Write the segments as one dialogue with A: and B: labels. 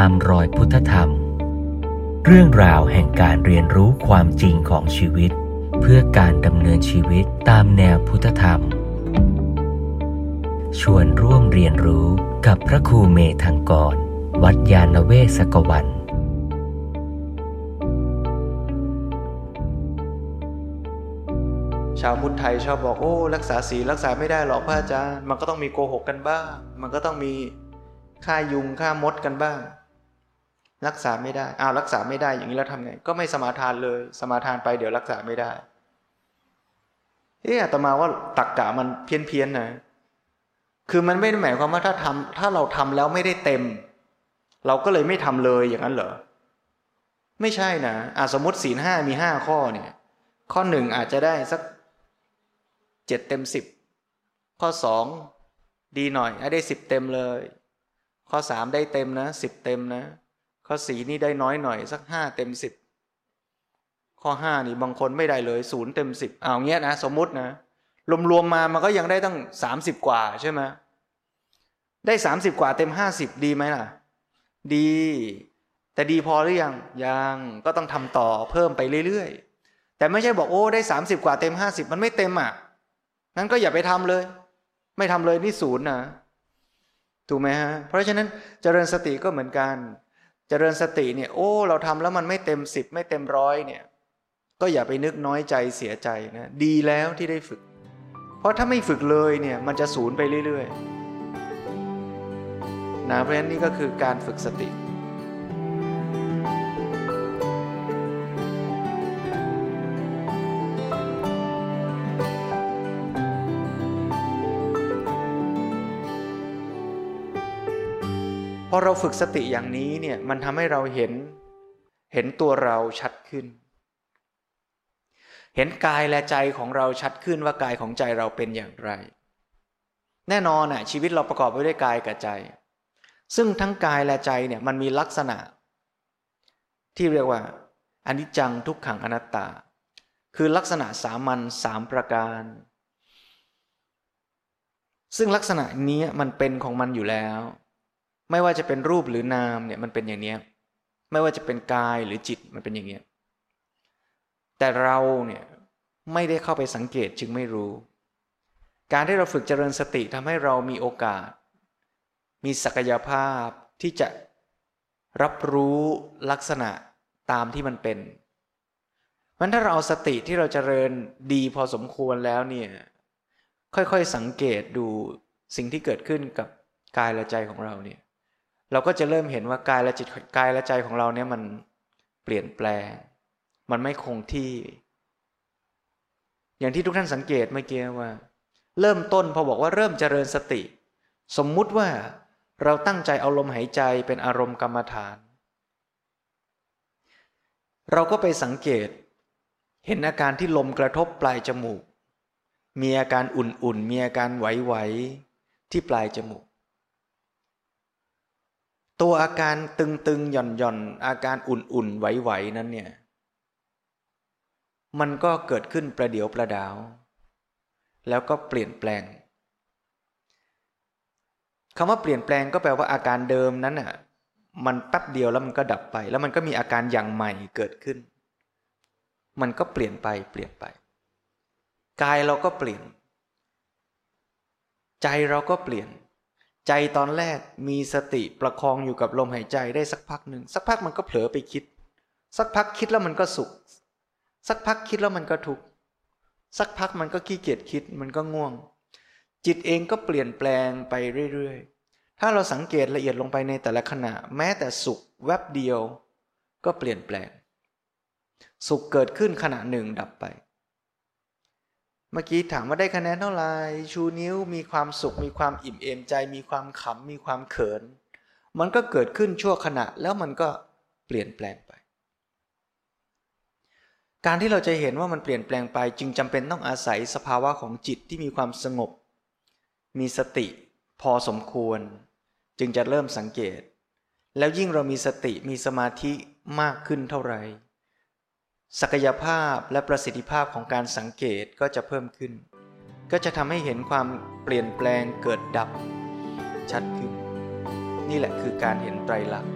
A: ตามรอยพุทธธรรม เรื่องราวแห่งการเรียนรู้ความจริงของชีวิต เพื่อการดำเนินชีวิตตามแนวพุทธธรรม ชวนร่วมเรียนรู้กับพระครูเมธังกร วัดยาณเวศกวัน
B: ชาวพุทธไทยชอบบอกโอ้รักษาศีลรักษาไม่ได้หรอกพระอาจารย์ มันก็ต้องมีโกหกกันบ้าง มันก็ต้องมีฆ่ายุงฆ่ามดกันบ้าง รักษาไม่ได้อ้าวรักษาไม่ได้อย่างนี้แล้วทำไง ก็ไม่สมาทานเลย สมาทานไปเดี๋ยวรักษาไม่ได้เอ๊ะอาตมาว่าตักกะมันเพี้ยนเพียนนะคือมันไม่ได้หมายความว่าถ้าทำถ้าเราทำแล้วไม่ได้เต็ม เราก็เลยไม่ทำเลยอย่างนั้นเหรอไม่ใช่นะอาสมมติศีลห้ามีห้าข้อเนี่ย ข้อหนึ่งอาจจะได้สักเจ็ดเต็มสิบข้อสองดีหน่อยได้สิบเต็มเลย ข้อสามได้เต็มนะสิบเต็มนะ ข้อสี่นี่ได้น้อยหน่อยสักห้าเต็มสิบข้อห้านี่บางคนไม่ได้เลยศูนย์เต็มสิบเอาเงี้ยนะสมมุตินะรวมๆมามันก็ยังได้ตั้งสามสิบกว่าใช่ไหมได้สามสิบกว่าเต็มห้าสิบดีไหมล่ะ ดี แต่ดีพอหรือยังยังก็ต้องทำต่อเพิ่มไปเรื่อยๆ แต่ไม่ใช่บอกโอ้ได้สามสิบกว่าเต็มห้าสิบมันไม่เต็มอะงั้นก็อย่าไปทำเลย ไม่ทำเลยนี่ศูนย์นะถูกไหมฮะเพราะฉะนั้นเจริญสติก็เหมือนกัน จริญสติเนี่ยโอ้ เราทำแล้วมันไม่เต็มสิบไม่เต็มร้อยเนี่ย ก็อย่าไปนึกน้อยใจเสียใจนะดีแล้วที่ได้ฝึก เพราะถ้าไม่ฝึกเลยเนี่ยมันจะศูนย์ไปเรื่อยๆนะเพราะฉะนั้นนี่ก็คือการฝึกสติ อเราฝึกสติอย่างนี้เนี่ยมันทำให้เราเห็นเห็นตัวเราชัดขึ้น เห็นกายและใจของเราชัดขึ้นว่ากายของใจเราเป็นอย่างไร แน่นอนอะชีวิตเราประกอบไปด้วยกายกับใจ ซึ่งทั้งกายและใจเนี่ยมันมีลักษณะ ที่เรียกว่าอนิจจังทุกขังอนัตตา คือลักษณะสามัญสามประการ ซึ่งลักษณะนี้มันเป็นของมันอยู่แล้ว ไม่ว่าจะเป็นรูปหรือนามเนี่ยมันเป็นอย่างนี้ไม่ว่าจะเป็นกายหรือจิตมันเป็นอย่างนี้แต่เราเนี่ยไม่ได้เข้าไปสังเกตจึงไม่รู้ การที่เราฝึกเจริญสติทำให้เรามีโอกาส มีศักยภาพที่จะรับรู้ลักษณะตามที่มันเป็นมันถ้าเราเอาสติที่เราเจริญดีพอสมควรแล้วเนี่ยค่อยๆสังเกตดูสิ่งที่เกิดขึ้นกับกายและใจของเราเนี่ย เราก็จะเริ่มเห็นว่ากายและจิตกายและใจของเราเนี่ยมันเปลี่ยนแปลง มันไม่คงที่ อย่างที่ทุกท่านสังเกตเมื่อกี้ว่า เริ่มต้นพอบอกว่าเริ่มเจริญสติ สมมุติว่าเราตั้งใจเอาลมหายใจเป็นอารมณ์กรรมฐาน เราก็ไปสังเกต เห็นอาการที่ลมกระทบปลายจมูก มีอาการอุ่นๆ มีอาการไหวๆที่ปลายจมูก ตัวอาการตึงๆหย่อนๆอาการอุ่นๆไหวๆนั้นเนี่ย มันก็เกิดขึ้นประเดี๋ยวประดาว แล้วก็เปลี่ยนแปลงคำว่าเปลี่ยนแปลงก็แปลว่าอาการเดิมนั้นอะมันแป๊บเดียวแล้วมันก็ดับไป แล้วมันก็มีอาการอย่างใหม่เกิดขึ้น มันก็เปลี่ยนไปเปลี่ยนไปกายเราก็เปลี่ยน ใจเราก็เปลี่ยน ใจตอนแรกมีสติประคองอยู่กับลมหายใจได้สักพักหนึ่งสักพักมันก็เผลอไปคิด สักพักคิดแล้วมันก็สุข สักพักคิดแล้วมันก็ทุกข์สักพักมันก็ขี้เกียจคิดมันก็ง่วง จิตเองก็เปลี่ยนแปลงไปเรื่อยๆ ถ้าเราสังเกตละเอียดลงไปในแต่ละขณะ แม้แต่สุขแวบเดียว ก็เปลี่ยนแปลง สุขเกิดขึ้นขณะหนึ่งดับไป เมื่อกี้ถามว่าได้คะแนนเท่าไหร่ชูนิ้วมีความสุข มีความอิ่มเอมใจ มีความขำมีความเขิน มันก็เกิดขึ้นชั่วขณะแล้วมันก็เปลี่ยนแปลงไป การที่เราจะเห็นว่ามันเปลี่ยนแปลงไป จึงจำเป็นต้องอาศัยสภาวะของจิตที่มีความสงบ มีสติพอสมควร จึงจะเริ่มสังเกต แล้วยิ่งเรามีสติมีสมาธิมากขึ้นเท่าไหร่ ศักยภาพและประสิทธิภาพของการสังเกตก็จะเพิ่มขึ้น ก็จะทำให้เห็นความเปลี่ยนแปลงเกิดดับ ชัดขึ้น นี่แหละคือการเห็นไตรลักษณ์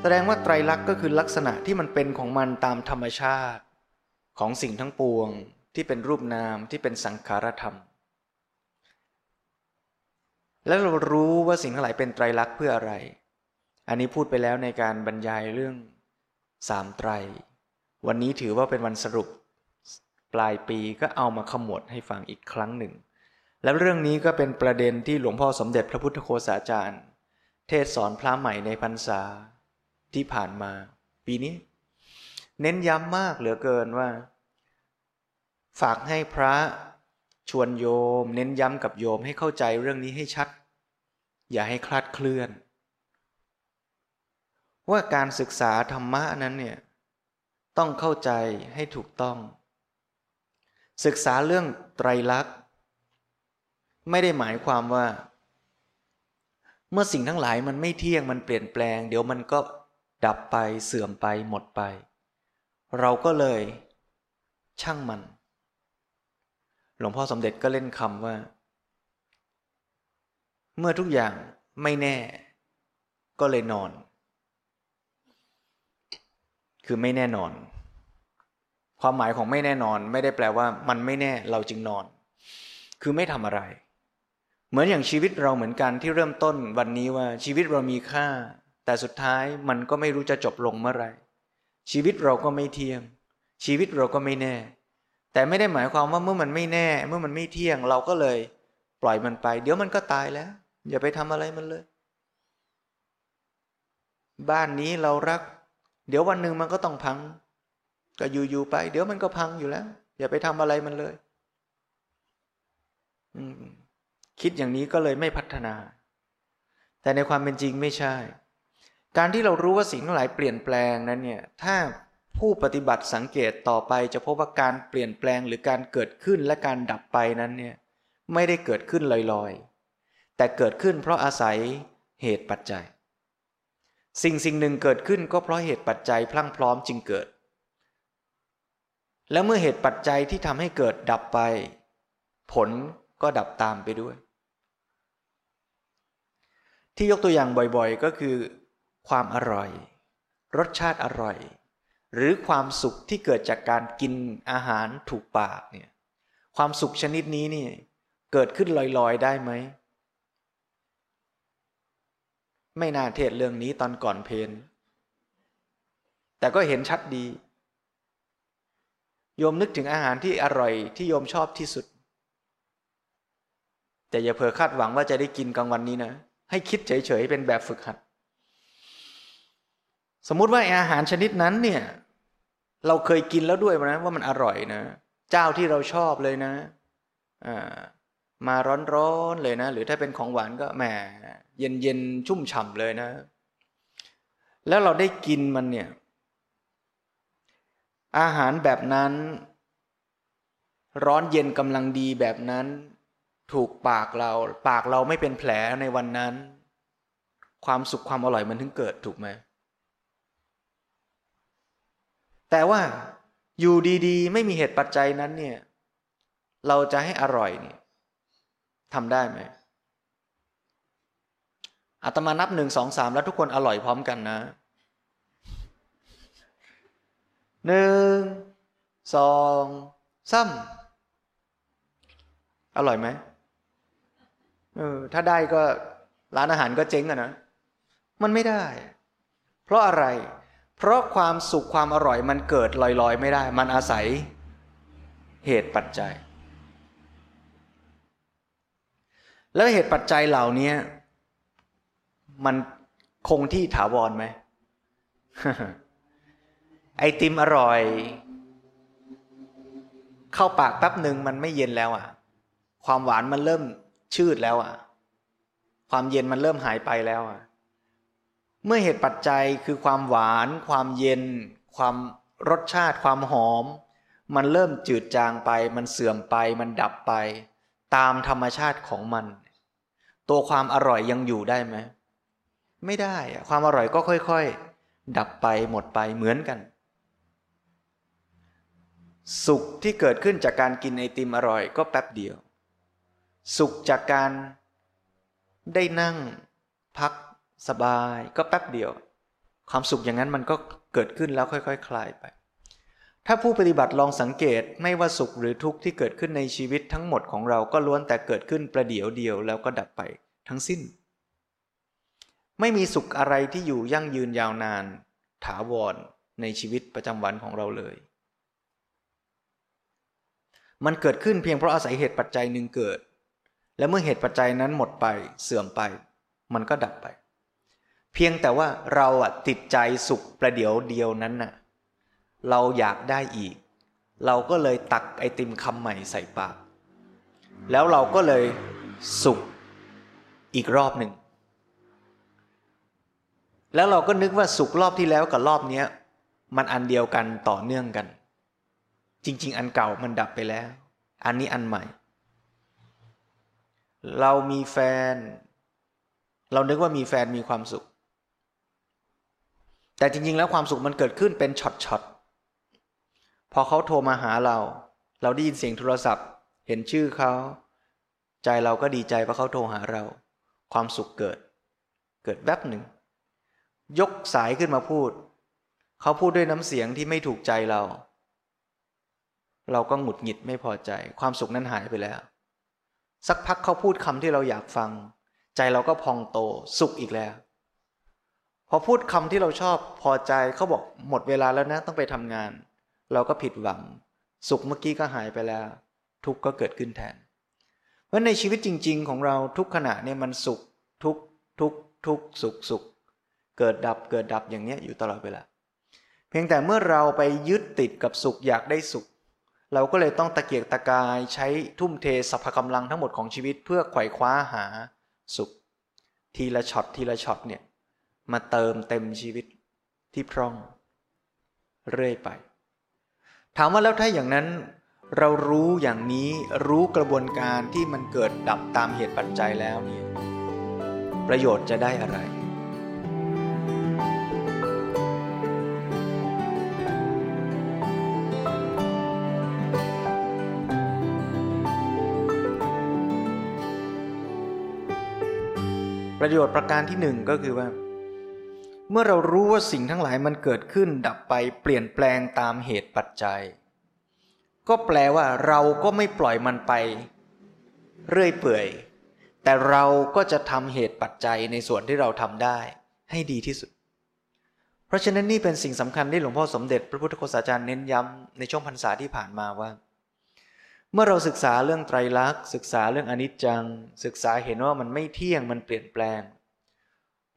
B: แสดงว่าไตรลักษณ์ก็คือลักษณะที่มันเป็นของมันตามธรรมชาติ ของสิ่งทั้งปวงที่เป็นรูปนามที่เป็นสังขารธรรม แล้วเรารู้ว่าสิ่งทั้งหลายเป็นไตรลักษณ์เพื่ออะไร อันนี้พูดไปแล้วในการบรรยายเรื่องสามไตร วันนี้ถือว่าเป็นวันสรุป ปลายปีก็เอามาขมวดให้ฟังอีกครั้งหนึ่ง แล้วเรื่องนี้ก็เป็นประเด็นที่หลวงพ่อสมเด็จพระพุทธโฆษาจารย์ เทศสอนพระใหม่ในพรรษาที่ผ่านมา ปีนี้ เน้นย้ำมากเหลือเกินว่า ฝากให้พระชวนโยม เน้นย้ำกับโยมให้เข้าใจเรื่องนี้ให้ชัด อย่าให้คลาดเคลื่อน ว่าการศึกษาธรรมะนั้นเนี่ยต้องเข้าใจให้ถูกต้อง ศึกษาเรื่องไตรลักษณ์ ไม่ได้หมายความว่า เมื่อสิ่งทั้งหลายมันไม่เที่ยงมันเปลี่ยนแปลง เดี๋ยวมันก็ดับไปเสื่อมไปหมดไป เราก็เลยช่างมัน หลวงพ่อสมเด็จก็เล่นคำว่า เมื่อทุกอย่างไม่แน่ ก็เลยนอน คือไม่แน่นอน ความหมายของไม่แน่นอนไม่ได้แปลว่า มันไม่แน่เราจึงนอน คือไม่ทำอะไร เหมือนอย่างชีวิตเราเหมือนกันที่เริ่มต้นวันนี้ว่าชีวิตเรามีค่า แต่สุดท้ายมันก็ไม่รู้จะจบลงเมื่อไร ชีวิตเราก็ไม่เที่ยง ชีวิตเราก็ไม่แน่ แต่ไม่ได้หมายความว่าเมื่อมันไม่แน่ เมื่อมันไม่เที่ยงเราก็เลย ปล่อยมันไป เดี๋ยวมันก็ตายแล้ว อย่าไปทำอะไรมันเลย บ้านนี้เรารัก เดี๋ยววันหนึ่งมันก็ต้องพัง ก็อยู่ๆไป เดี๋ยวมันก็พังอยู่แล้ว อย่าไปทำอะไรมันเลยคิดอย่างนี้ก็เลยไม่พัฒนา แต่ในความเป็นจริงไม่ใช่ การที่เรารู้ว่าสิ่งทั้งหลายเปลี่ยนแปลงนั้นเนี่ยถ้าผู้ปฏิบัติสังเกตต่อไปจะพบว่าการเปลี่ยนแปลงหรือการเกิดขึ้นและการดับไปนั้นเนี่ยไม่ได้เกิดขึ้นลอยๆ แต่เกิดขึ้นเพราะอาศัยเหตุปัจจัย สิ่งสิ่งหนึ่งเกิดขึ้นก็เพราะเหตุปัจจัยพลั่งพร้อมจึงเกิด แล้วเมื่อเหตุปัจจัยที่ทำให้เกิดดับไป ผลก็ดับตามไปด้วย ที่ยกตัวอย่างบ่อยๆ ก็คือ ความอร่อย รสชาติอร่อย หรือความสุขที่เกิดจากการกินอาหารถูกปากเนี่ยความสุขชนิดนี้นี่เกิดขึ้นลอยๆได้ไหม ไม่น่าเทศเรื่องนี้ตอนก่อนเพนแต่ก็เห็นชัดดี โยมนึกถึงอาหารที่อร่อยที่โยมชอบที่สุด แต่อย่าเผลอคาดหวังว่าจะได้กินกลางวันนี้นะ ให้คิดเฉยๆเป็นแบบฝึกหัด สมมุติว่าอาหารชนิดนั้นเนี่ย เราเคยกินแล้วด้วยนะว่ามันอร่อยนะ เจ้าที่เราชอบเลยนะมาร้อนๆเลยนะ หรือถ้าเป็นของหวานก็แหมเย็นๆชุ่มฉ่ำเลยนะ แล้วเราได้กินมันเนี่ย อาหารแบบนั้น ร้อนเย็นกำลังดีแบบนั้น ถูกปากเรา ปากเราไม่เป็นแผลในวันนั้น ความสุขความอร่อยมันถึงเกิดถูกไหม แต่ว่าอยู่ดีๆ ไม่มีเหตุปัจจัยนั้นเนี่ย เราจะให้อร่อยเนี่ยทำได้ไหมอาตมานับหนึ่งสองสามแล้วทุกคนอร่อยพร้อมกันนะหนึ่งสองสามอร่อยไหมเออถ้าได้ก็ร้านอาหารก็เจ๊งอะนะ มันไม่ได้ เพราะอะไร เพราะความสุขความอร่อยมันเกิดลอยๆ ไม่ได้ มันอาศัยเหตุปัจจัย แล้วเหตุปัจจัยเหล่านี้มันคงที่ถาวรไหมไอติมอร่อย เข้าปากแป๊บหนึ่งมันไม่เย็นแล้วอะ ความหวานมันเริ่มชืดแล้วอะ ความเย็นมันเริ่มหายไปแล้วอะ เมื่อเหตุปัจจัยคือความหวาน ความเย็น ความรสชาติ ความหอม มันเริ่มจืดจางไป มันเสื่อมไป มันดับไป ตามธรรมชาติของมัน ตัวความอร่อยยังอยู่ได้ไหมไม่ได้ความอร่อยก็ค่อยๆ ดับไปหมดไปเหมือนกัน สุขที่เกิดขึ้นจากการกินไอติมอร่อยก็แป๊บเดียว สุขจากการได้นั่งพัก สบายก็แป๊บเดียว ความสุขอย่างนั้นมันก็เกิดขึ้นแล้วค่อยๆคคลายไป ถ้าผู้ปฏิบัติลองสังเกตไม่ว่าสุขหรือทุกข์ที่เกิดขึ้นในชีวิตทั้งหมดของเราก็ล้วนแต่เกิดขึ้นประเดี๋ยวเดียวแล้วก็ดับไปทั้งสิ้น ไม่มีสุขอะไรที่อยู่ยั่งยืนยาวนาน ถาวรในชีวิตประจำวันของเราเลย มันเกิดขึ้นเพียงเพราะอาศัยเหตุปัจจัยหนึ่งเกิด และเมื่อเหตุปัจจัยนั้นหมดไปเสื่อมไป มันก็ดับไป เพียงแต่ว่าเราอะติดใจสุขประเดี๋ยวเดียวนั้นน่ะเราอยากได้อีก เราก็เลยตักไอติมคำใหม่ใส่ปาก แล้วเราก็เลยสุขอีกรอบหนึ่ง แล้วเราก็นึกว่าสุขรอบที่แล้วกับรอบนี้มันอันเดียวกันต่อเนื่องกัน จริง ๆ อันเก่ามันดับไปแล้ว อันนี้อันใหม่ เรามีแฟน เรานึกว่ามีแฟนมีความสุข แต่จริง ๆ แล้วความสุขมันเกิดขึ้นเป็นช็อตๆพอเขาโทรมาหาเรา เราได้ยินเสียงโทรศัพท์ เห็นชื่อเขาใจเราก็ดีใจเพราะเขาโทรหาเรา ความสุขเกิด เกิดแวบหนึ่ง ยกสายขึ้นมาพูด เขาพูดด้วยน้ำเสียงที่ไม่ถูกใจเรา เราก็หงุดหงิดไม่พอใจ ความสุขนั้นหายไปแล้ว สักพักเขาพูดคำที่เราอยากฟัง ใจเราก็พองโตสุขอีกแล้ว พอพูดคำที่เราชอบพอใจเขาบอกหมดเวลาแล้วนะต้องไปทำงาน เราก็ผิดหวัง สุขเมื่อกี้ก็หายไปแล้ว ทุกข์ก็เกิดขึ้นแทน เพราะในชีวิตจริง ๆ ของเราทุกขณะเนี่ยมันสุขทุกทุกทุกสุขสุขเกิดดับเกิดดับอย่างเนี้ยอยู่ตลอดเวลาเพียงแต่เมื่อเราไปยึดติดกับสุขอยากได้สุข เราก็เลยต้องตะเกียกตะกายใช้ทุ่มเทสรรพกำลังทั้งหมดของชีวิตเพื่อไขว่คว้าหาสุข ทีละช็อตทีละช็อตเนี่ย มาเติมเต็มชีวิตที่พร่อง เรื่อยไป ถามว่าแล้วถ้าอย่างนั้น เรารู้อย่างนี้รู้กระบวนการที่มันเกิดดับตามเหตุปัจจัยแล้วเนี่ยประโยชน์จะได้อะไรประโยชน์ประการที่หนึ่งก็คือว่า เมื่อเรารู้ว่าสิ่งทั้งหลายมันเกิดขึ้นดับไปเปลี่ยนแปลงตามเหตุปัจจัย ก็แปลว่าเราก็ไม่ปล่อยมันไป เรื่อยเปื่อย แต่เราก็จะทำเหตุปัจจัยในส่วนที่เราทำได้ให้ดีที่สุด เพราะฉะนั้นนี่เป็นสิ่งสำคัญที่หลวงพ่อสมเด็จพระพุทธโฆษาจารย์เน้นย้ำในช่วงพรรษาที่ผ่านมาว่า เมื่อเราศึกษาเรื่องไตรลักษณ์ ศึกษาเรื่องอนิจจัง ศึกษาเห็นว่ามันไม่เที่ยงมันเปลี่ยนแปลง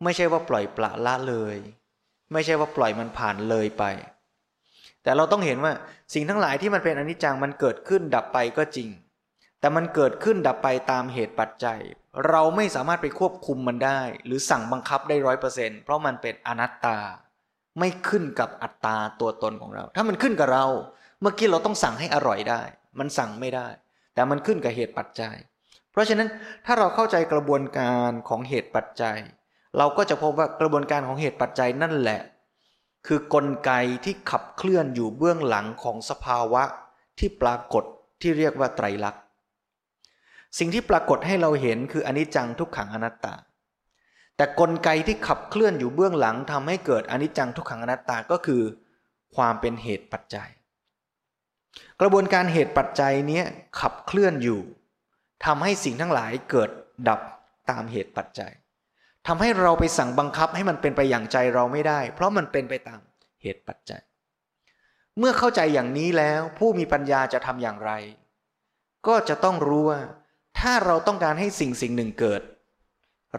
B: ไม่ใช่ว่าปล่อยปละละเลย ไม่ใช่ว่าปล่อยมันผ่านเลยไป แต่เราต้องเห็นว่าสิ่งทั้งหลายที่มันเป็นอนิจจังมันเกิดขึ้นดับไปก็จริง แต่มันเกิดขึ้นดับไปตามเหตุปัจจัย เราไม่สามารถไปควบคุมมันได้ หรือสั่งบังคับได้ร้อยเปอร์เซ็นเพราะมันเป็นอนัตตา ไม่ขึ้นกับอัตตาตัวตนของเรา ถ้ามันขึ้นกับเรา เมื่อกี้เราต้องสั่งให้อร่อยได้ มันสั่งไม่ได้ แต่มันขึ้นกับเหตุปัจจัย เพราะฉะนั้นถ้าเราเข้าใจกระบวนการของเหตุปัจจัย เราก็จะพบว่ากระบวนการของเหตุปัจจัยนั่นแหละ คือกลไกที่ขับเคลื่อนอยู่เบื้องหลังของสภาวะที่ปรากฏที่เรียกว่าไตรลักษณ์สิ่งที่ปรากฏให้เราเห็นคืออนิจจังทุกขังอนัตตา แต่กลไกที่ขับเคลื่อนอยู่เบื้องหลังทำให้เกิดอนิจจังทุกขังอนัตตาก็คือ ความเป็นเหตุปัจจัย กระบวนการเหตุปัจจัยนี้ขับเคลื่อนอยู่ทำให้สิ่งทั้งหลายเกิดดับตามเหตุปัจจัย ทำให้เราไปสั่งบังคับให้มันเป็นไปอย่างใจเราไม่ได้ เพราะมันเป็นไปตามเหตุปัจจัย เมื่อเข้าใจอย่างนี้แล้วผู้มีปัญญาจะทำอย่างไร ก็จะต้องรู้ว่า ถ้าเราต้องการให้สิ่งสิ่งหนึ่งเกิด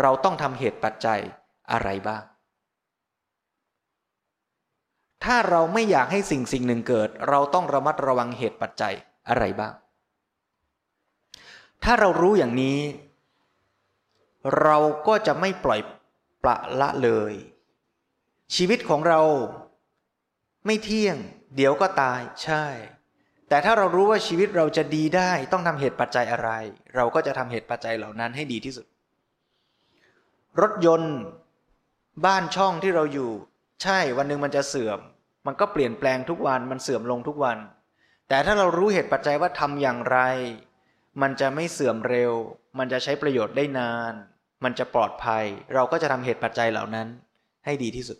B: เราต้องทำเหตุปัจจัยอะไรบ้าง ถ้าเราไม่อยากให้สิ่งสิ่งหนึ่งเกิด เราต้องระมัดระวังเหตุปัจจัยอะไรบ้าง ถ้าเรารู้อย่างนี้ เราก็จะไม่ปล่อยปละละเลย ชีวิตของเราไม่เที่ยง เดี๋ยวก็ตายใช่ แต่ถ้าเรารู้ว่าชีวิตเราจะดีได้ต้องทำเหตุปัจจัยอะไร เราก็จะทำเหตุปัจจัยเหล่านั้นให้ดีที่สุด รถยนต์ บ้านช่องที่เราอยู่ ใช่วันหนึ่งมันจะเสื่อม มันก็เปลี่ยนแปลงทุกวันมันเสื่อมลงทุกวัน แต่ถ้าเรารู้เหตุปัจจัยว่าทำอย่างไร มันจะไม่เสื่อมเร็ว มันจะใช้ประโยชน์ได้นาน มันจะปลอดภัย เราก็จะทำเหตุปัจจัยเหล่านั้นให้ดีที่สุด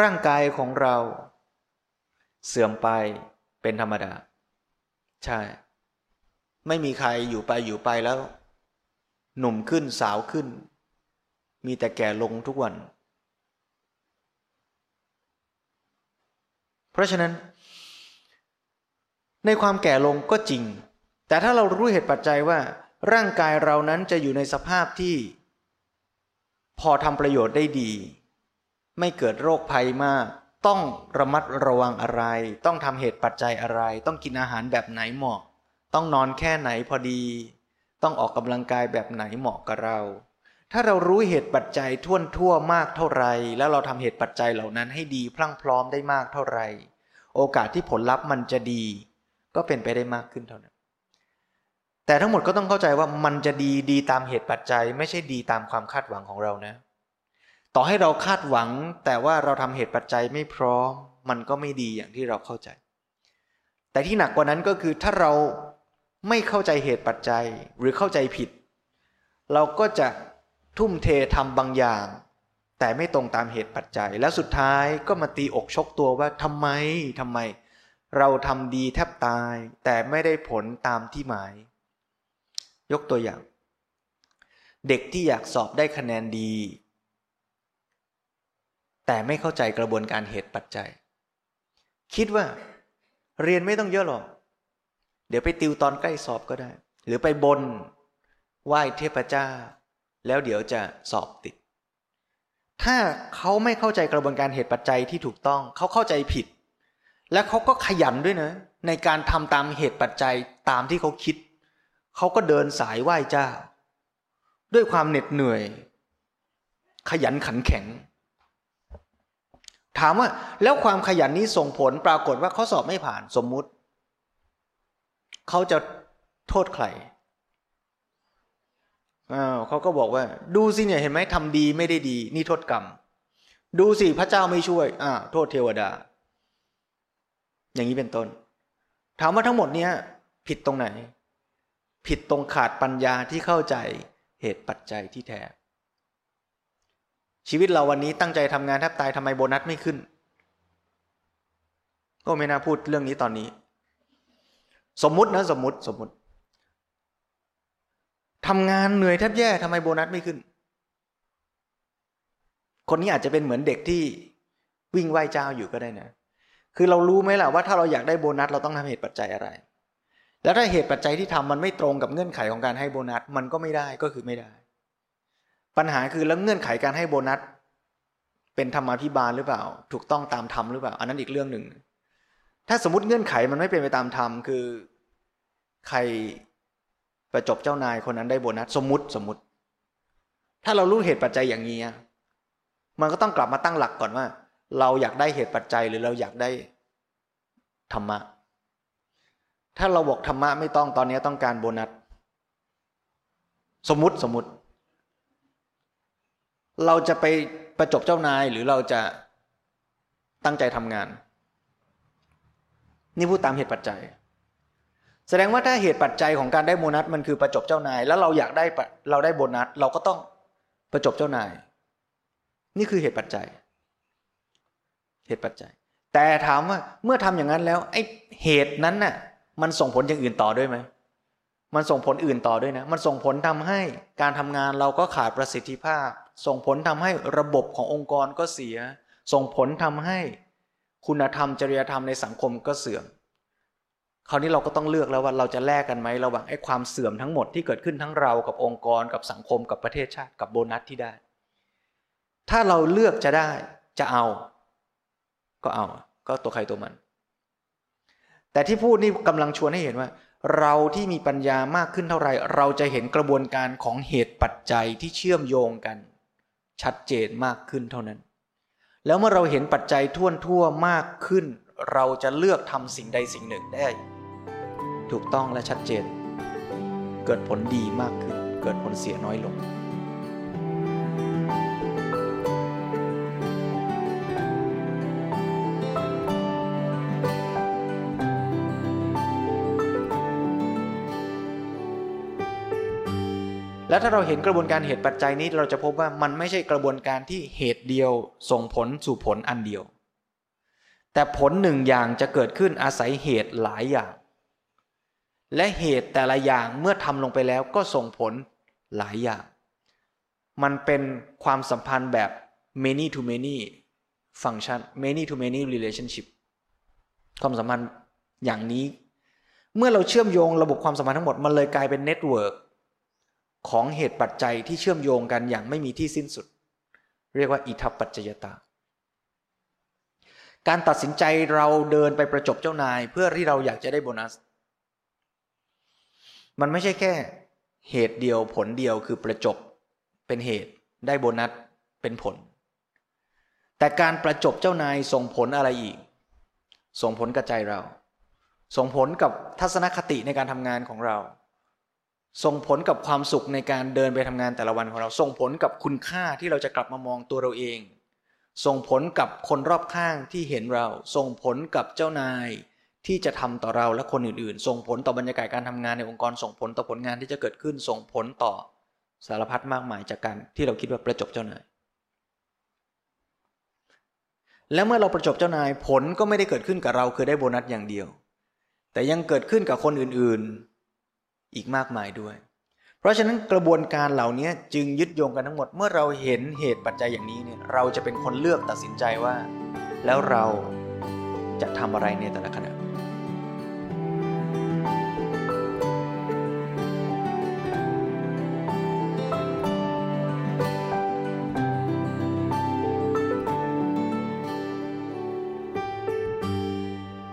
B: ร่างกายของเราเสื่อมไปเป็นธรรมดา ใช่ ไม่มีใครอยู่ไปอยู่ไปแล้ว หนุ่มขึ้นสาวขึ้น มีแต่แก่ลงทุกวัน เพราะฉะนั้น ในความแก่ลงก็จริง แต่ถ้าเรารู้เหตุปัจจัยว่า ร่างกายเรานั้นจะอยู่ในสภาพที่ พอทำประโยชน์ได้ดี ไม่เกิดโรคภัยมาก ต้องระมัดระวังอะไร ต้องทำเหตุปัจจัยอะไร ต้องกินอาหารแบบไหนเหมาะ ต้องนอนแค่ไหนพอดี ต้องออกกำลังกายแบบไหนเหมาะกับเรา ถ้าเรารู้เหตุปัจจัยท่วนทั่วมากเท่าไรแล้วเราทำเหตุปัจจัยเหล่านั้นให้ดีพรั่งพร้อมได้มากเท่าไรโอกาสที่ผลลัพธ์มันจะดี ก็เป็นไปได้มากขึ้นเท่านั้น แต่ทั้งหมดก็ต้องเข้าใจว่ามันจะดีดีตามเหตุปัจจัย ไม่ใช่ดีตามความคาดหวังของเรานะ ต่อให้เราคาดหวัง แต่ว่าเราทำเหตุปัจจัยไม่พร้อม มันก็ไม่ดีอย่างที่เราเข้าใจ แต่ที่หนักกว่านั้นก็คือถ้าเราไม่เข้าใจเหตุปัจจัยหรือเข้าใจผิด เราก็จะทุ่มเททำบางอย่าง แต่ไม่ตรงตามเหตุปัจจัย แล้วสุดท้ายก็มาตีอกชกตัวว่าทำไมทำไม เราทำดีแทบตาย แต่ไม่ได้ผลตามที่หมาย ยกตัวอย่าง เด็กที่อยากสอบได้คะแนนดี แต่ไม่เข้าใจกระบวนการเหตุปัจจัย คิดว่า เรียนไม่ต้องเยอะหรอก เดี๋ยวไปติวตอนใกล้สอบก็ได้ หรือไปบนไหว้เทพเจ้า แล้วเดี๋ยวจะสอบติด ถ้าเขาไม่เข้าใจกระบวนการเหตุปัจจัยที่ถูกต้อง เขาเข้าใจผิด และเขาก็ขยันด้วยนะ ในการทำตามเหตุปัจจัยตามที่เขาคิด เขาก็เดินสายไหว้เจ้า ด้วยความเหน็ดเหนื่อย ขยันขันแข็ง ถามว่าแล้วความขยันนี้ส่งผลปรากฏว่าเขาสอบไม่ผ่านสมมุติ เขาจะโทษใครอ้าวเขาก็บอกว่า ดูสิเนี่ยเห็นไหมทำดีไม่ได้ดี นี่โทษกรรม ดูสิพระเจ้าไม่ช่วยอ่าโทษเทวดา อย่างนี้เป็นต้น ถามว่าทั้งหมดเนี้ยผิดตรงไหน ผิดตรงขาดปัญญาที่เข้าใจเหตุปัจจัยที่แท้ ชีวิตเราวันนี้ตั้งใจทำงานแทบตายทำไมโบนัสไม่ขึ้น ก็ไม่น่าพูดเรื่องนี้ตอนนี้ สมมุตินะสมมุติสมมุติทำงานเหนื่อยแทบแย่ทำไมโบนัสไม่ขึ้น คนนี้อาจจะเป็นเหมือนเด็กที่วิ่งไหว้เจ้าอยู่ก็ได้นะ คือเรารู้ไหมล่ะว่าถ้าเราอยากได้โบนัสเราต้องทำเหตุปัจจัยอะไร แล้วถ้าเหตุปัจจัยที่ทำมันไม่ตรงกับเงื่อนไขของการให้โบนัสมันก็ไม่ได้ก็คือไม่ได้ ปัญหาคือแล้วเงื่อนไขการให้โบนัส เป็นธรรมาภิบาลหรือเปล่า ถูกต้องตามธรรมหรือเปล่า อันนั้นอีกเรื่องหนึ่ง ถ้าสมมติเงื่อนไขมันไม่เป็นไปตามธรรมคือ ใครประจบเจ้านายคนนั้นได้โบนัสสมมติสมมติ ถ้าเรารู้เหตุปัจจัยอย่างนี้มันก็ต้องกลับมาตั้งหลักก่อนว่า เราอยากได้เหตุปัจจัยหรือเราอยากได้ธรรมะ ถ้าเราบอกธรรมะไม่ต้องตอนนี้ต้องการโบนัส สมมติสมมติ เราจะไปประจบเจ้านายหรือเราจะตั้งใจทำงาน นี่พูดตามเหตุปัจจัย แสดงว่าถ้าเหตุปัจจัยของการได้โบนัสมันคือประจบเจ้านาย แล้วเราอยากได้เราได้โบนัส เราก็ต้องประจบเจ้านาย นี่คือเหตุปัจจัย เหตุปัจจัย แต่ถามว่าเมื่อทำอย่างนั้นแล้วไอ้เหตุนั้นน่ะ มันส่งผลอย่างอื่นต่อด้วยไหมมันส่งผลอื่นต่อด้วยนะ มันส่งผลทำให้การทำงานเราก็ขาดประสิทธิภาพ ส่งผลทำให้ระบบขององค์กรก็เสีย ส่งผลทำให้คุณธรรมจริยธรรมในสังคมก็เสื่อม คราวนี้เราก็ต้องเลือกแล้วว่าเราจะแลกกันไหมระหว่างไอ้ความเสื่อมทั้งหมดที่เกิดขึ้นทั้งเรากับองค์กรกับสังคมกับประเทศชาติกับโบนัสที่ได้ ถ้าเราเลือกจะได้จะเอา ก็เอา ก็ตัวใครตัวมัน แต่ที่พูดนี่กำลังชวนให้เห็นว่า เราที่มีปัญญามากขึ้นเท่าไหร่ เราจะเห็นกระบวนการของเหตุปัจจัยที่เชื่อมโยงกัน ชัดเจนมากขึ้นเท่านั้น แล้วเมื่อเราเห็นปัจจัยท่วนทั่วมากขึ้น เราจะเลือกทำสิ่งใดสิ่งหนึ่งได้ ถูกต้องและชัดเจน เกิดผลดีมากขึ้น เกิดผลเสียน้อยลง แล้วถ้าเราเห็นกระบวนการเหตุปัจจัยนี้เราจะพบว่ามันไม่ใช่กระบวนการที่เหตุเดียว ส่งผลสู่ผลอันเดียว แต่ผลหนึ่งอย่างจะเกิดขึ้นอาศัยเหตุหลายอย่าง และเหตุแต่ละอย่างเมื่อทำลงไปแล้วก็ส่งผลหลายอย่าง มันเป็นความสัมพันธ์แบบ many to many function many to many relationship ความสัมพันธ์อย่างนี้ เมื่อเราเชื่อมโยงระบบความสัมพันธ์ทั้งหมดมันเลยกลายเป็น network ของเหตุปัจจัยที่เชื่อมโยงกันอย่างไม่มีที่สิ้นสุด เรียกว่าอิทัปปัจจยตา การตัดสินใจเราเดินไปประจบเจ้านาย เพื่อที่เราอยากจะได้โบนัส มันไม่ใช่แค่เหตุเดียวผลเดียวคือประจบเป็นเหตุได้โบนัสเป็นผล แต่การประจบเจ้านายส่งผลอะไรอีก ส่งผลกับใจเรา ส่งผลกับทัศนคติในการทำงานของเรา ส่งผลกับความสุขในการเดินไปทำงานแต่ละวันของเรา ส่งผลกับคุณค่าที่เราจะกลับมามองตัวเราเอง ส่งผลกับคนรอบข้างที่เห็นเรา ส่งผลกับเจ้านายที่จะทำต่อเราและคนอื่นๆ ส่งผลต่อบรรยากาศการทำงานในองค์กร ส่งผลต่อผลงานที่จะเกิดขึ้น ส่งผลต่อสารพัดมากมายจากการที่เราคิดว่าประจบเจ้านาย และเมื่อเราประจบเจ้านายผลก็ไม่ได้เกิดขึ้นกับเราคือได้โบนัสอย่างเดียว แต่ยังเกิดขึ้นกับคนอื่นๆ อีกมากมายด้วย เพราะฉะนั้นกระบวนการเหล่านี้จึงยึดโยงกันทั้งหมดเมื่อเราเห็นเหตุปัจจัยอย่างนี้เนี่ยเราจะเป็นคนเลือกตัดสินใจว่า แล้วเราจะทำอะไรในแต่ละขณะ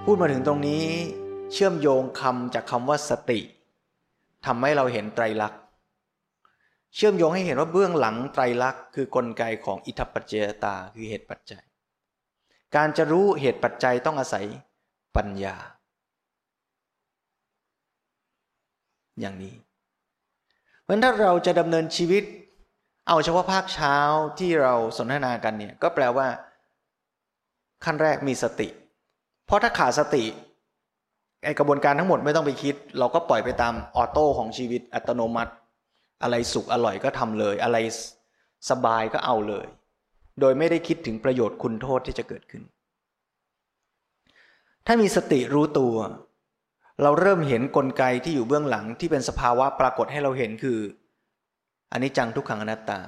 B: พูดมาถึงตรงนี้เชื่อมโยงคำจากคำว่าสติ ทำให้เราเห็นไตรลักษณ์เชื่อมโยงให้เห็นว่าเบื้องหลังไตรลักษณ์คือกลไกของอิทัปปัจเจตาคือเหตุปัจจัย การจะรู้เหตุปัจจัยต้องอาศัยปัญญา อย่างนี้ เพราะถ้าเราจะดำเนินชีวิต เอาเฉพาะภาคเช้าที่เราสนทนากันเนี่ยก็แปลว่า ขั้นแรกมีสติ เพราะถ้าขาดสติ ไอกระบวนการทั้งหมดไม่ต้องไปคิด เราก็ปล่อยไปตามออโต้ของชีวิตอัตโนมัติ อะไรสุขอร่อยก็ทำเลย อะไรสบายก็เอาเลย โดยไม่ได้คิดถึงประโยชน์คุณโทษที่จะเกิดขึ้น ถ้ามีสติรู้ตัว เราเริ่มเห็นนกลไกที่อยู่เบื้องหลังที่เป็นสภาวะปรากฏให้เราเห็นคืออันนี้จังทุกขังอนัตตา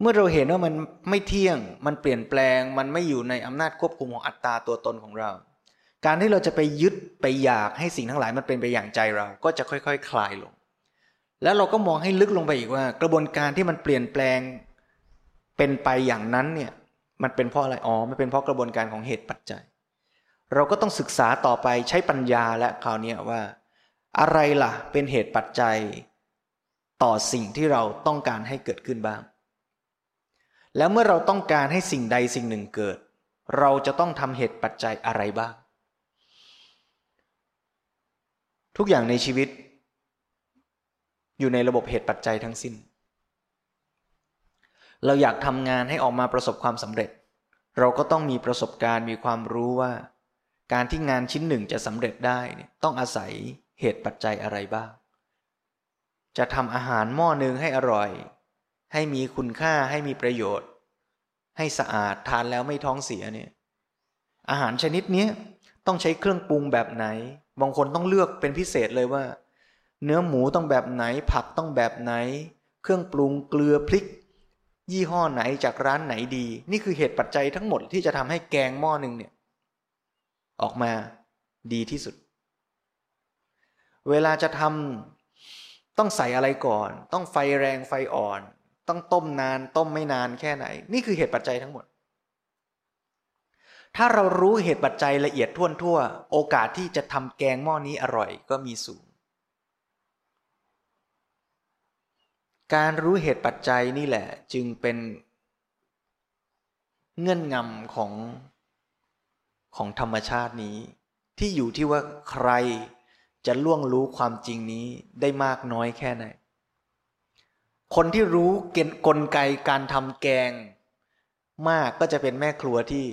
B: เมื่อเราเห็นว่ามันไม่เที่ยง มันเปลี่ยนแปลง มันไม่อยู่ในอำนาจควบคุมของอัตตาตัวตนของเรา การที่เราจะไปยึดไปอยากให้สิ่งทั้งหลายมันเป็นไปอย่างใจเราก็จะค่อยๆคคลายลง แล้วเราก็มองให้ลึกลงไปอีกว่า กระบวนการที่มันเปลี่ยนแปลงเป็นไปอย่างนั้นเนี่ยมันเป็นเพราะอะไรอ๋อมันเป็นเพราะกระบวนการของเหตุปัจจัย เราก็ต้องศึกษาต่อไปใช้ปัญญาและคราวนี้ว่า อะไรล่ะเป็นเหตุปัจจัย ต่อสิ่งที่เราต้องการให้เกิดขึ้นบ้าง แล้วเมื่อเราต้องการให้สิ่งใดสิ่งหนึ่งเกิด เราจะต้องทำเหตุปัจจัยอะไรบ้าง ทุกอย่างในชีวิต อยู่ในระบบเหตุปัจจัยทั้งสิ้น เราอยากทำงานให้ออกมาประสบความสำเร็จ เราก็ต้องมีประสบการณ์มีความรู้ว่า การที่งานชิ้นหนึ่งจะสำเร็จได้ต้องอาศัยเหตุปัจจัยอะไรบ้าง จะทำอาหารหม้อหนึ่งให้อร่อย ให้มีคุณค่าให้มีประโยชน์ ให้สะอาดทานแล้วไม่ท้องเสียเนี่ยอาหารชนิดนี้ต้องใช้เครื่องปรุงแบบไหน บางคนต้องเลือกเป็นพิเศษเลยว่า เนื้อหมูต้องแบบไหน ผักต้องแบบไหน เครื่องปรุงเกลือพริก ยี่ห้อไหนจากร้านไหนดี นี่คือเหตุปัจจัยทั้งหมดที่จะทำให้แกงหม้อหนึ่งเนี่ย ออกมาดีที่สุด เวลาจะทำต้องใส่อะไรก่อน ต้องไฟแรงไฟอ่อน ต้องต้มนาน ต้มไม่นานแค่ไหน นี่คือเหตุปัจจัยทั้งหมด ถ้าเรารู้เหตุปัจจัยละเอียดท่วนทั่ว โอกาสที่จะทำแกงหม้อนี้อร่อยก็มีสูง การรู้เหตุปัจจัยนี่แหละจึงเป็น เงื่อนงำของของธรรมชาตินี้ ที่อยู่ที่ว่าใครจะล่วงรู้ความจริงนี้ได้มากน้อยแค่ไหน คนที่รู้กลไกการทำแกงมากก็จะเป็นแม่ครัวที่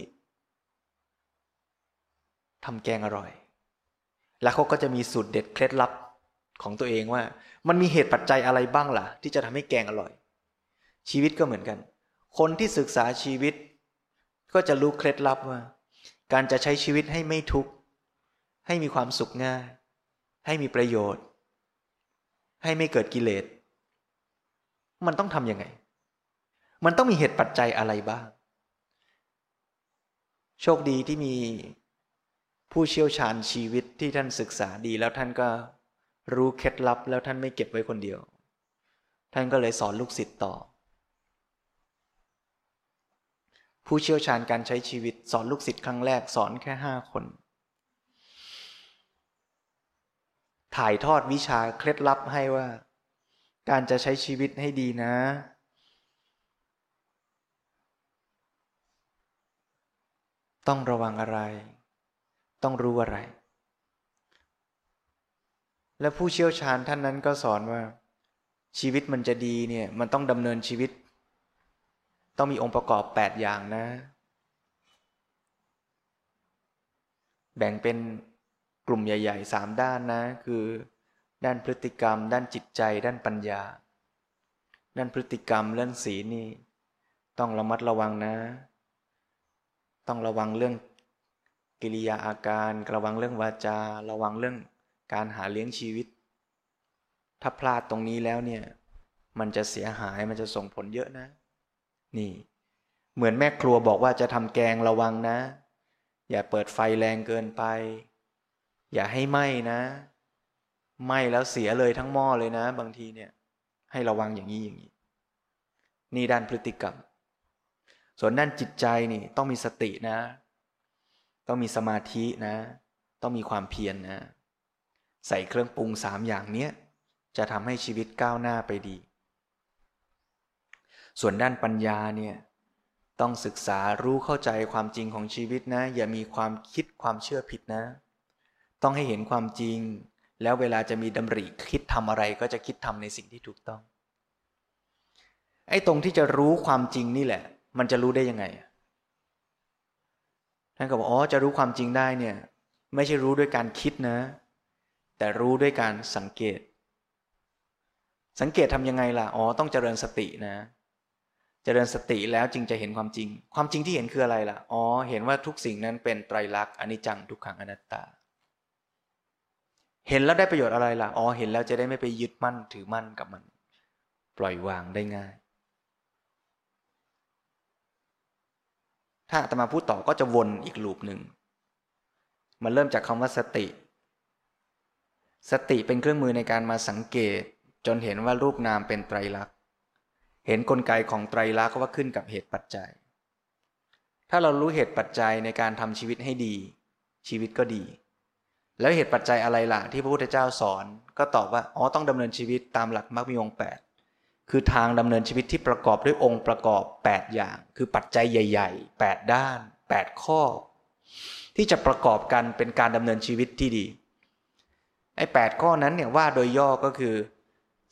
B: ทำแกงอร่อย แล้วเขาก็จะมีสูตรเด็ดเคล็ดลับของตัวเองว่า มันมีเหตุปัจจัยอะไรบ้างล่ะ ที่จะทำให้แกงอร่อย ชีวิตก็เหมือนกัน คนที่ศึกษาชีวิต ก็จะรู้เคล็ดลับว่า การจะใช้ชีวิตให้ไม่ทุกข์ ให้มีความสุขง่าย ให้มีประโยชน์ ให้ไม่เกิดกิเลส มันต้องทำยังไง มันต้องมีเหตุปัจจัยอะไรบ้าง โชคดีที่มี ผู้เชี่ยวชาญชีวิตที่ท่านศึกษาดี แล้วท่านก็รู้เคล็ดลับ แล้วท่านไม่เก็บไว้คนเดียว ท่านก็เลยสอนลูกศิษย์ต่อ ผู้เชี่ยวชาญการใช้ชีวิตสอนลูกศิษย์ครั้งแรกสอนแค่ห้าคน ถ่ายทอดวิชาเคล็ดลับให้ว่า การจะใช้ชีวิตให้ดีนะต้องระวังอะไร ต้องรู้อะไร และผู้เชี่ยวชาญท่านนั้นก็สอนว่า ชีวิตมันจะดีเนี่ย มันต้องดำเนินชีวิต ต้องมีองค์ประกอบ 8 อย่างนะ แบ่งเป็นกลุ่มใหญ่ๆสามด้านนะ คือ ด้านพฤติกรรม ด้านจิตใจ ด้านปัญญา ด้านพฤติกรรมเรื่องศีลนี่ ต้องระมัดระวังนะ ต้องระวังเรื่อง กิริยาอาการระวังเรื่องวาจา ระวังเรื่องการหาเลี้ยงชีวิต ถ้าพลาดตรงนี้แล้วเนี่ย มันจะเสียหายมันจะส่งผลเยอะนะ นี่ เหมือนแม่ครัวบอกว่าจะทำแกงระวังนะ อย่าเปิดไฟแรงเกินไป อย่าให้ไหม้นะไหม้แล้วเสียเลยทั้งหม้อเลยนะ บางทีเนี่ย ให้ระวังอย่างนี้อย่างนี้ นี่ด้านพฤติกรรม ส่วนด้านจิตใจนี่ต้องมีสตินะ ต้องมีสมาธินะ ต้องมีความเพียรนนะ ใส่เครื่องปรุงสามอย่างเนี้ยจะทำให้ชีวิตก้าวหน้าไปดี ส่วนด้านปัญญาเนี่ยต้องศึกษารู้เข้าใจความจริงของชีวิตนะ อย่ามีความคิดความเชื่อผิดนะ ต้องให้เห็นความจริง แล้วเวลาจะมีดำริคิดทำอะไรก็จะคิดทำในสิ่งที่ถูกต้อง ไอ้ตรงที่จะรู้ความจริงนี่แหละ มันจะรู้ได้ยังไง ท่านก็บอกอ๋อจะรู้ความจริงได้เนี่ย ไม่ใช่รู้ด้วยการคิดนะ แต่รู้ด้วยการสังเกต สังเกตทำยังไงล่ะอ๋อต้องเจริญสตินะ เจริญสติแล้วจึงจะเห็นความจริง ความจริงที่เห็นคืออะไรล่ะอ๋อเห็นว่าทุกสิ่งนั้นเป็นไตรลักษณ์อนิจจังทุกขังอนัตตา เห็นแล้วได้ประโยชน์อะไรล่ะอ๋อเห็นแล้วจะได้ไม่ไปยึดมั่นถือมั่นกับมัน ปล่อยวางได้ง่าย ถ้าตมาพูดต่อก็จะวนอีกลูปหนึ่ง มันเริ่มจากคำว่าสติ สติเป็นเครื่องมือในการมาสังเกต จนเห็นว่ารูปนามเป็นไตรลักษณ์ เห็นนกลไกของไตรลักษณ์ว่าขึ้นกับเหตุปัจจัย ถ้าเรารู้เหตุปัจจัยในการทำชีวิตให้ดี ชีวิตก็ดี แล้วเหตุปัจจัยอะไรล่ะที่พระพุทธเจ้าสอน ก็ตอบว่า อ๋อ ต้องดำเนินชีวิตตามหลักมรรคมีองค์8 คือทางดำเนินชีวิตที่ประกอบด้วยองค์ประกอบ 8 อย่าง คือปัจจัยใหญ่ ๆ 8 ด้าน 8 ข้อ ที่จะประกอบกันเป็นการดำเนินชีวิตที่ดีไอ้แปดข้อนั้นเนี่ยว่าโดยย่อก็คือ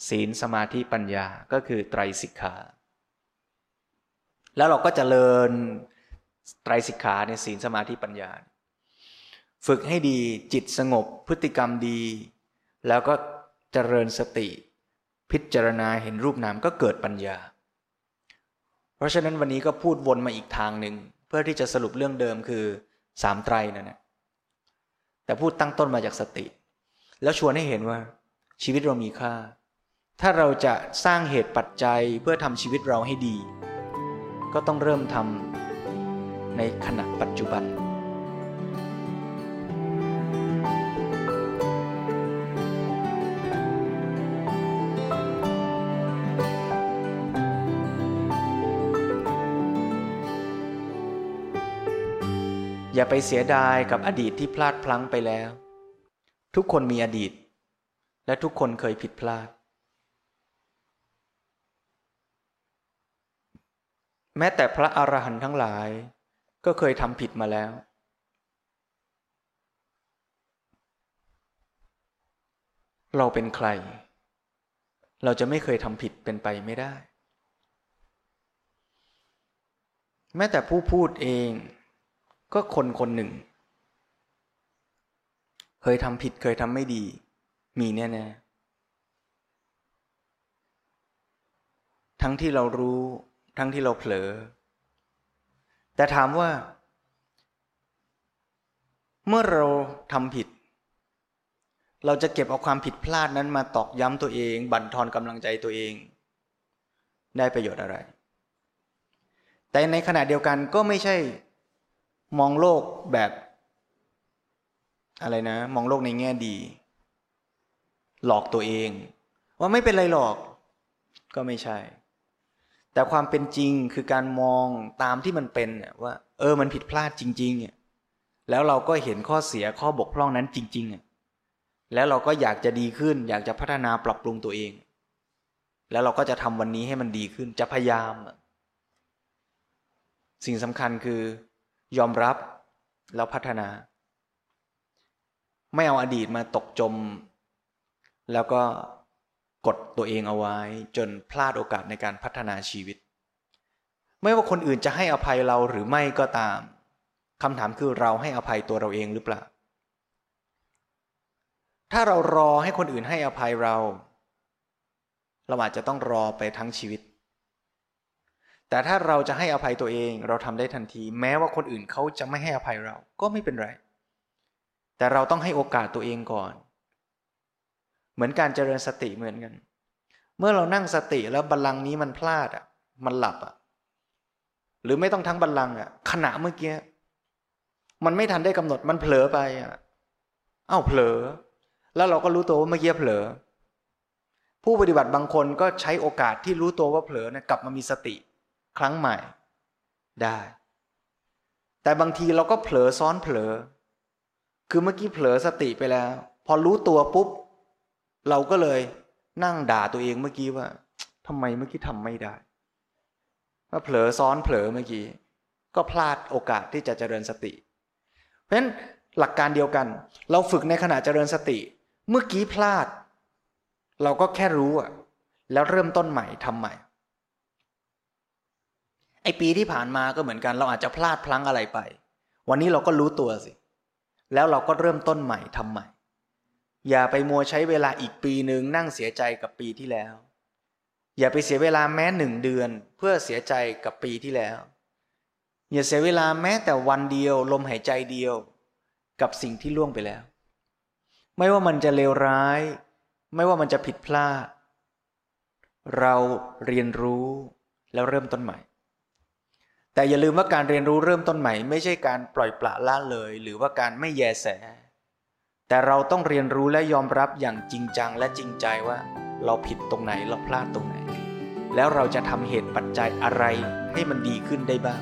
B: ศีลสมาธิปัญญาก็คือไตรสิกขา แล้วเราก็จเจริญไตรสิกขาในศีลสมาธิปัญญา ฝึกให้ดีจิตสงบพฤติกรรมดี แล้วก็เจริญสติ พิจารณาเห็นรูปนามก็เกิดปัญญา เพราะฉะนั้นวันนี้ก็พูดวนมาอีกทางหนึ่งเพื่อที่จะสรุปเรื่องเดิมคือสามไตรนั่นแหละแต่พูดตั้งต้นมาจากสติ แล้วชวนให้เห็นว่า ชีวิตเรามีค่า ถ้าเราจะสร้างเหตุปัจจัยเพื่อทำชีวิตเราให้ดี ก็ต้องเริ่มทำในขณะปัจจุบัน อย่าไปเสียดายกับอดีตที่พลาดพลั้งไปแล้ว ทุกคนมีอดีต และทุกคนเคยผิดพลาด แม้แต่พระอรหันต์ทั้งหลาย ก็เคยทำผิดมาแล้ว เราเป็นใคร เราจะไม่เคยทำผิดเป็นไปไม่ได้ แม้แต่ผู้พูดเอง ก็คนคนหนึ่ง เคยทำผิดเคยทำไม่ดี มีแน่ๆทั้งที่เรารู้ทั้งที่เราเผลอ แต่ถามว่า เมื่อเราทำผิด เราจะเก็บเอาความผิดพลาดนั้นมาตอกย้ำตัวเอง บั่นทอนกำลังใจตัวเอง ได้ประโยชน์อะไร แต่ในขณะเดียวกันก็ไม่ใช่ มองโลกแบบ อะไรนะ มองโลกในแง่ดี หลอกตัวเอง ว่าไม่เป็นไรหรอก ก็ไม่ใช่ แต่ความเป็นจริงคือการมองตามที่มันเป็นว่า เออมันผิดพลาดจริงๆแล้วเราก็เห็นข้อเสียข้อบกพร่องนั้นจริงๆแล้วเราก็อยากจะดีขึ้น อยากจะพัฒนาปรับปรุงตัวเอง แล้วเราก็จะทำวันนี้ให้มันดีขึ้นจะพยายามสิ่งสำคัญคือ ยอมรับแล้วพัฒนา ไม่เอาอดีตมาตกจม แล้วก็กดตัวเองเอาไว้ จนพลาดโอกาสในการพัฒนาชีวิต ไม่ว่าคนอื่นจะให้อภัยเราหรือไม่ก็ตามคำถามคือเราให้อภัยตัวเราเองหรือเปล่า ถ้าเรารอให้คนอื่นให้อภัยเรา เราอาจจะต้องรอไปทั้งชีวิต แต่ถ้าเราจะให้อภัยตัวเองเราทำได้ทันที แม้ว่าคนอื่นเขาจะไม่ให้อภัยเราก็ไม่เป็นไร แต่เราต้องให้โอกาสตัวเองก่อน เหมือนการเจริญสติเหมือนกัน เมื่อเรานั่งสติแล้วบัลลังก์นี้มันพลาดอะ มันหลับอะ หรือไม่ต้องทั้งบัลลังก์อะขณะเมื่อกี้มันไม่ทันได้กำหนดมันเผลอไปอะเอ้าเผลอ แล้วเราก็รู้ตัวว่าเมื่อกี้เผลอ ผู้ปฏิบัติบางคนก็ใช้โอกาสที่รู้ตัวว่าเผลอเนี่ยกลับมามีสติ ครั้งใหม่ได้ แต่บางทีเราก็เผลอซ้อนเผลอ คือเมื่อกี้เผลอสติไปแล้ว พอรู้ตัวปุ๊บ เราก็เลยนั่งด่าตัวเองเมื่อกี้ว่าทำไมเมื่อกี้ทำไม่ได้ว่าเผลอซ้อนเผลอเมื่อกี้ ก็พลาดโอกาสที่จะเจริญสติ เพราะฉะนั้นหลักการเดียวกัน เราฝึกในขณะเจริญสติ เมื่อกี้พลาด เราก็แค่รู้อะแล้วเริ่มต้นใหม่ทำใหม่ ไอปีที่ผ่านมาก็เหมือนกัน เราอาจจะพลาดพลั้งอะไรไป วันนี้เราก็รู้ตัวสิ แล้วเราก็เริ่มต้นใหม่ทำใหม่ อย่าไปมัวใช้เวลาอีกปีหนึ่งนั่งเสียใจกับปีที่แล้ว อย่าไปเสียเวลาแม้หนึ่งเดือน เพื่อเสียใจกับปีที่แล้ว อย่าเสียเวลาแม้แต่วันเดียว ลมหายใจเดียว กับสิ่งที่ล่วงไปแล้ว ไม่ว่ามันจะเลวร้าย ไม่ว่ามันจะผิดพลาด เราเรียนรู้แล้วเริ่มต้นใหม่ แต่อย่าลืมว่าการเรียนรู้เริ่มต้นใหม่ ไม่ใช่การปล่อยปละละเลย หรือว่าการไม่แยแส แต่เราต้องเรียนรู้และยอมรับอย่างจริงจังและจริงใจว่า เราผิดตรงไหนเราพลาดตรงไหน แล้วเราจะทำเหตุปัจจัยอะไรให้มันดีขึ้นได้บ้าง